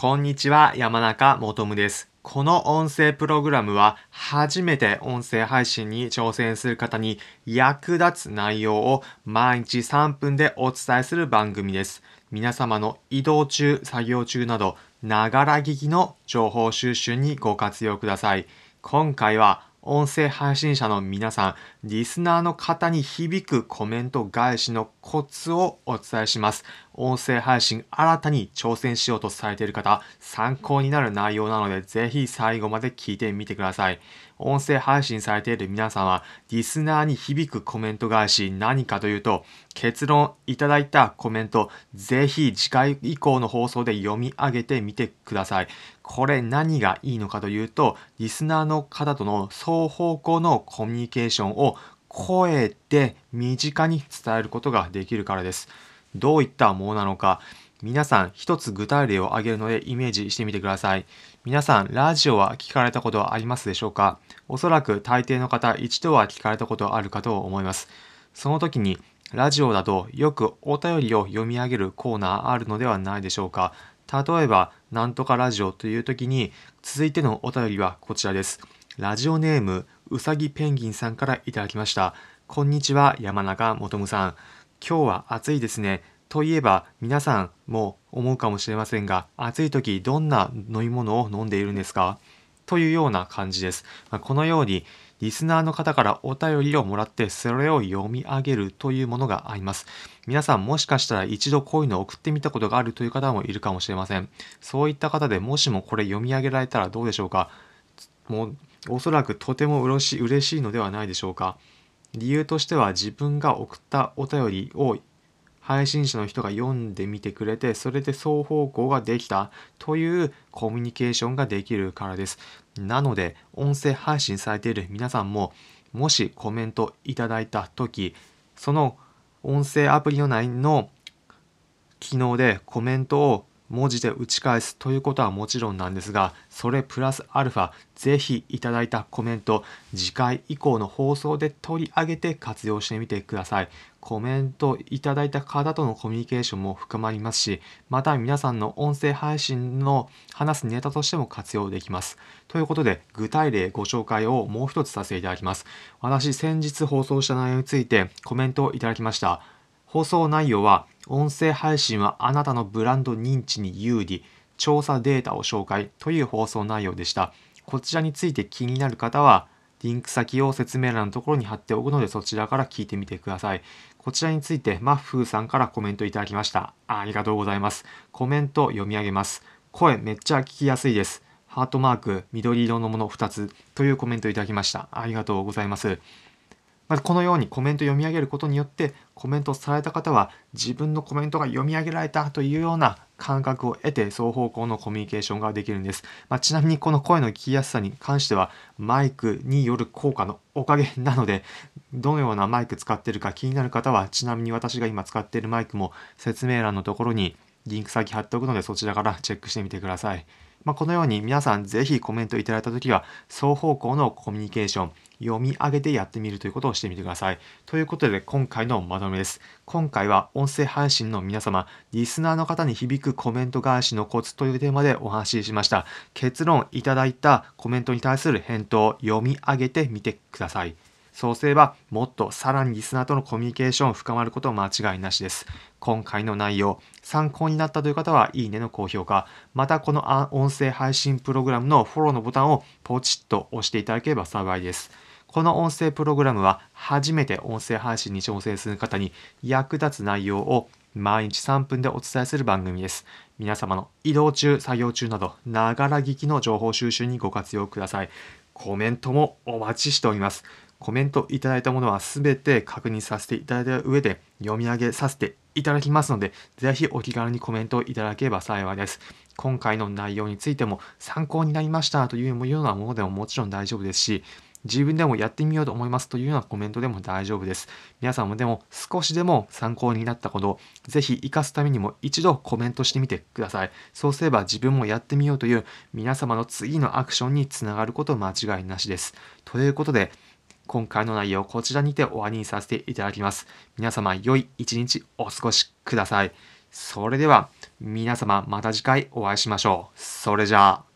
こんにちは、山中もとむです。この音声プログラムは初めて音声配信に挑戦する方に役立つ内容を毎日3分でお伝えする番組です。皆様の移動中、作業中など、ながら聞きの情報収集にご活用ください。今回は音声配信者の皆さん、リスナーの方に響くコメント返しのコツをお伝えします。音声配信新たに挑戦しようとされている方、参考になる内容なので、ぜひ最後まで聞いてみてください。音声配信されている皆さんは、リスナーに響くコメント返し何かというと、結論いただいたコメント、ぜひ次回以降の放送で読み上げてみてください。これ何がいいのかというと、リスナーの方との双方向のコミュニケーションを声で身近に伝えることができるからです。どういったものなのか、皆さん一つ具体例を挙げるのでイメージしてみてください。皆さん、ラジオは聞かれたことはありますでしょうか？おそらく大抵の方、一度は聞かれたことあるかと思います。その時に、ラジオだとよくお便りを読み上げるコーナーあるのではないでしょうか？例えば、なんとかラジオという時に、続いてのお便りはこちらです。ラジオネーム、うさぎペンギンさんからいただきました。こんにちは、山中もとむさん。今日は暑いですね。といえば皆さんも思うかもしれませんが暑い時どんな飲み物を飲んでいるんですか？というような感じです。ま、このようにリスナーの方からお便りをもらってそれを読み上げるというものがあります。皆さんもしかしたら一度こういうのを送ってみたことがあるという方もいるかもしれません。そういった方でもしもこれ読み上げられたらどうでしょうか？もうおそらくとても嬉し嬉しいのではないでしょうか。理由としては自分が送ったお便りを配信者の人が読んでみてくれてそれで双方向ができたというコミュニケーションができるからですなので音声配信されている皆さんももしコメントいただいた時その音声アプリの内の機能でコメントを文字で打ち返すということはもちろんなんですがそれプラスアルファぜひいただいたコメント次回以降の放送で取り上げて活用してみてください。コメントいただいた方とのコミュニケーションも深まりますしまた皆さんの音声配信の話すネタとしても活用できます。ということで具体例ご紹介をもう一つさせていただきます。私先日放送した内容についてコメントをいただきました。放送内容は音声配信はあなたのブランド認知に有利調査データを紹介という放送内容でした。こちらについて気になる方はリンク先を説明欄のところに貼っておくのでそちらから聞いてみてください。こちらについてマッフーさんからコメントいただきました。ありがとうございます。コメント読み上げます。声めっちゃ聞きやすいです。ハートマーク緑色のもの2つというコメントいただきました。ありがとうございます。まずこのようにコメント読み上げることによってコメントされた方は自分のコメントが読み上げられたというような感覚を得て双方向のコミュニケーションができるんです、まあ、ちなみにこの声の聞きやすさに関してはマイクによる効果のおかげなのでどのようなマイク使ってるか気になる方はちなみに私が今使っているマイクも説明欄のところにリンク先貼っておくのでそちらからチェックしてみてください。まあ、このように皆さんぜひコメントいただいたときは双方向のコミュニケーション読み上げてやってみるということをしてみてください。ということで今回のまとめです。今回は音声配信の皆様、リスナーの方に響くコメント返しのコツというテーマでお話ししました。結論いただいたコメントに対する返答を読み上げてみてください。そうすればもっとさらにリスナーとのコミュニケーションを深まること間違いなしです。今回の内容、参考になったという方はいいねの高評価、またこの音声配信プログラムのフォローのボタンをポチッと押していただければ幸いです。この音声プログラムは初めて音声配信に挑戦する方に役立つ内容を毎日3分でお伝えする番組です。皆様の移動中、作業中など、ながら聞きの情報収集にご活用ください。コメントもお待ちしております。コメントいただいたものはすべて確認させていただいた上で読み上げさせていただきますので、ぜひお気軽にコメントをいただければ幸いです。今回の内容についても参考になりましたというようなものでももちろん大丈夫ですし、自分でもやってみようと思いますというようなコメントでも大丈夫です。皆さんもでも少しでも参考になったことをぜひ活かすためにも一度コメントしてみてください。そうすれば自分もやってみようという皆様の次のアクションにつながること間違いなしです。ということで、今回の内容こちらにて終わりにさせていただきます。皆様良い一日お過ごしください。それでは皆様また次回お会いしましょう。それじゃあ。